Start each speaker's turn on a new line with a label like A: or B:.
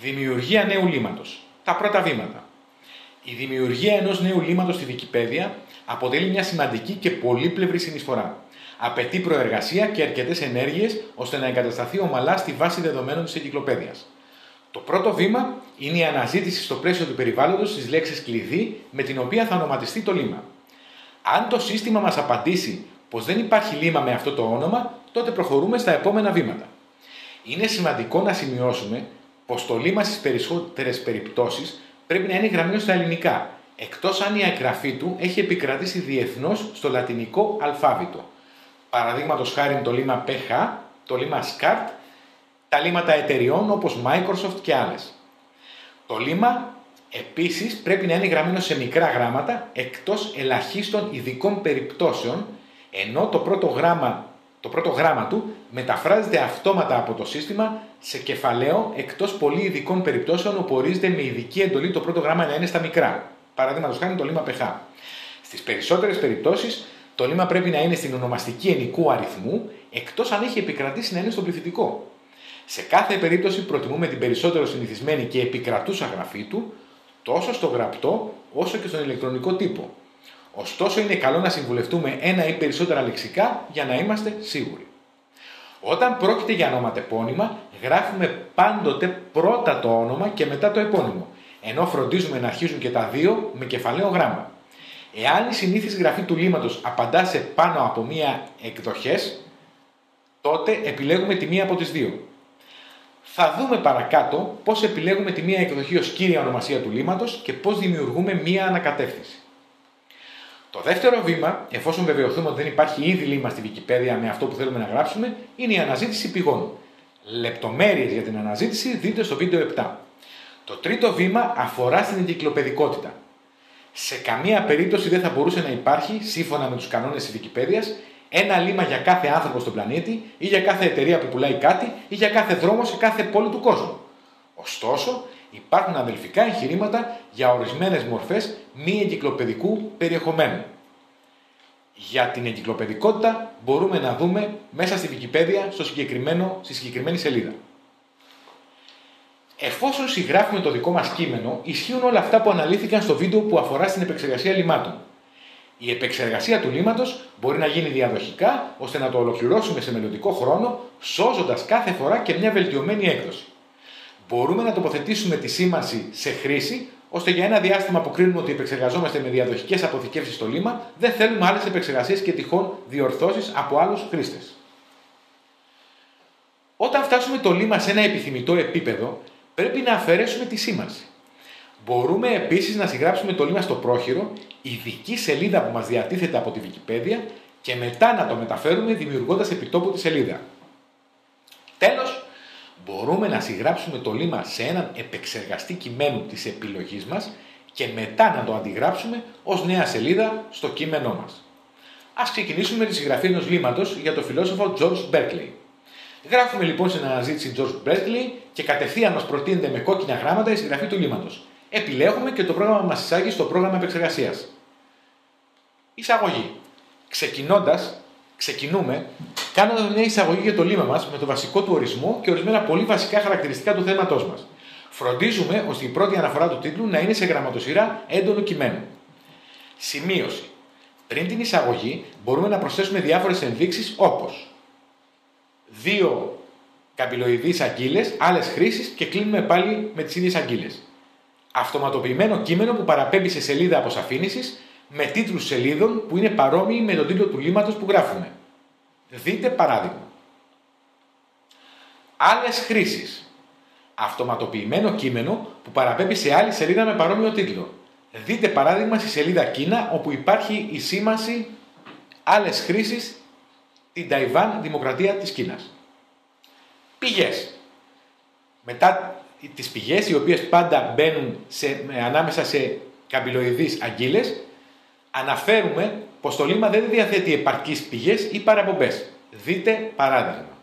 A: Δημιουργία νέου λίματο. Τα πρώτα βήματα. Η δημιουργία ενός νέου λίματο στη Wikipedia αποτελεί μια σημαντική και πολύπλευρη συνεισφορά. Απαιτεί προεργασία και αρκετές ενέργειες ώστε να εγκατασταθεί ομαλά στη βάση δεδομένων της εγκυκλοπαίδειας. Το πρώτο βήμα είναι η αναζήτηση στο πλαίσιο του περιβάλλοντος της λέξης κλειδί με την οποία θα ονοματιστεί το λίμα. Αν το σύστημα μας απαντήσει πως δεν υπάρχει λίμα με αυτό το όνομα, τότε προχωρούμε στα επόμενα βήματα. Είναι σημαντικό να σημειώσουμε πω το λίμα στις περισσότερες περιπτώσεις πρέπει να είναι γραμμένο στα ελληνικά, εκτός αν η εγγραφή του έχει επικρατήσει διεθνώς στο λατινικό αλφάβητο. Παραδείγματος χάρη το λίμα PH, το λίμα SCART, τα λίματα εταιριών όπως Microsoft και άλλες. Το λίμα επίσης πρέπει να είναι γραμμένο σε μικρά γράμματα εκτός ελαχίστων ειδικών περιπτώσεων ενώ το πρώτο γράμμα, το πρώτο γράμμα του μεταφράζεται αυτόματα από το σύστημα σε κεφαλαίο εκτός πολύ ειδικών περιπτώσεων όπου ορίζεται με ειδική εντολή το πρώτο γράμμα να είναι στα μικρά. Παραδείγματος χάρη το λίμα PH. Στις περισσότερες περιπτώσεις το λίμα πρέπει να είναι στην ονομαστική ενικού αριθμού εκτός αν έχει επικρατήσει να είναι στο πληθυντικό. Σε κάθε περίπτωση προτιμούμε την περισσότερο συνηθισμένη και επικρατούσα γραφή του τόσο στο γραπτό όσο και στον ηλεκτρονικό τύπο. Ωστόσο είναι καλό να συμβουλευτούμε ένα ή περισσότερα λεξικά για να είμαστε σίγουροι. Όταν πρόκειται για ονοματεπώνυμα, γράφουμε πάντοτε πρώτα το όνομα και μετά το επώνυμο, ενώ φροντίζουμε να αρχίζουν και τα δύο με κεφαλαίο γράμμα. Εάν η συνήθις γραφή του λίματος απαντά σε πάνω από μία εκδοχές, τότε επιλέγουμε τη μία από τις δύο. Θα δούμε παρακάτω πώς επιλέγουμε τη μία εκδοχή ως κύρια ονομασία του λίματος και πώς δημιουργούμε μία ανακατεύθυνση. Το δεύτερο βήμα, εφόσον βεβαιωθούμε ότι δεν υπάρχει ήδη λίμα στη Wikipedia με αυτό που θέλουμε να γράψουμε, είναι η αναζήτηση πηγών. Λεπτομέρειες για την αναζήτηση δείτε στο βίντεο 7. Το τρίτο βήμα αφορά στην εγκυκλοπαιδικότητα. Σε καμία περίπτωση δεν θα μπορούσε να υπάρχει, σύμφωνα με τους κανόνες της Wikipedia, ένα λίμα για κάθε άνθρωπο στον πλανήτη ή για κάθε εταιρεία που πουλάει κάτι ή για κάθε δρόμο σε κάθε πόλη του κόσμου. Ωστόσο, υπάρχουν αδελφικά εγχειρήματα για ορισμένες μορφές μη εγκυκλοπαιδικού περιεχομένου. Για την εγκυκλοπαιδικότητα μπορούμε να δούμε μέσα στη Wikipedia στο συγκεκριμένο, στη συγκεκριμένη σελίδα. Εφόσον συγγράφουμε το δικό μας κείμενο, ισχύουν όλα αυτά που αναλύθηκαν στο βίντεο που αφορά στην επεξεργασία λιμάτων. Η επεξεργασία του λίματος μπορεί να γίνει διαδοχικά ώστε να το ολοκληρώσουμε σε μελλοντικό χρόνο, σώζοντας κάθε φορά και μια βελτιωμένη έκδοση. Μπορούμε να τοποθετήσουμε τη σήμανση σε χρήση, ώστε για ένα διάστημα που κρίνουμε ότι επεξεργαζόμαστε με διαδοχικές αποθηκεύσεις στο λίμα, δεν θέλουμε άλλες επεξεργασίες και τυχόν διορθώσεις από άλλους χρήστες. Όταν φτάσουμε το λίμα σε ένα επιθυμητό επίπεδο, πρέπει να αφαιρέσουμε τη σήμανση. Μπορούμε επίσης να συγγράψουμε το λίμα στο πρόχειρο, ειδική σελίδα που μας διατίθεται από τη Wikipedia και μετά να το μεταφέρουμε δημιουργώντας επιτόπου τη σελίδα. Τέλος, μπορούμε να συγγράψουμε το λίμα σε έναν επεξεργαστή κειμένου της επιλογής μας και μετά να το αντιγράψουμε ως νέα σελίδα στο κείμενό μας. Ας ξεκινήσουμε με τη συγγραφή ενός λίματος για το φιλόσοφο George Berkeley. Γράφουμε λοιπόν στην αναζήτηση George Berkeley και κατευθείαν μας προτείνεται με κόκκινα γράμματα η συγγραφή του λίματος επιλέγουμε και το πρόγραμμα μας εισάγει στο πρόγραμμα επεξεργασίας. Εισαγωγή. Ξεκινώντας, ξεκινούμε κάνοντας μια εισαγωγή για το λίμα μας με το βασικό του ορισμό και ορισμένα πολύ βασικά χαρακτηριστικά του θέματός μας. Φροντίζουμε ώστε η πρώτη αναφορά του τίτλου να είναι σε γραμματοσυρά έντονο κειμένου. Σημείωση. Πριν την εισαγωγή μπορούμε να προσθέσουμε διάφορες ενδείξεις όπως δύο καμπυλοειδείς αγκύλε, άλλες χρήσεις και κλείνουμε πάλι με τις ίδιες αγκύλε αυτοματοποιημένο κείμενο που παραπέμπει σε σελίδα αποσαφήνισης με τίτλους σελίδων που είναι παρόμοιοι με τον τίτλο του λίματος που γράφουμε. Δείτε παράδειγμα. Άλλες χρήσεις. Αυτοματοποιημένο κείμενο που παραπέμπει σε άλλη σελίδα με παρόμοιο τίτλο. Δείτε παράδειγμα στη σελίδα Κίνα όπου υπάρχει η σήμανση άλλες χρήσεις την Ταϊβάν Δημοκρατία της Κίνας. Πηγές. Μετά τις πηγές οι οποίες πάντα μπαίνουν σε, ανάμεσα σε καμπυλοειδείς αγκύλες αναφέρουμε πως το λίμα δεν διαθέτει επαρκείς πηγές ή παραπομπές. Δείτε παράδειγμα.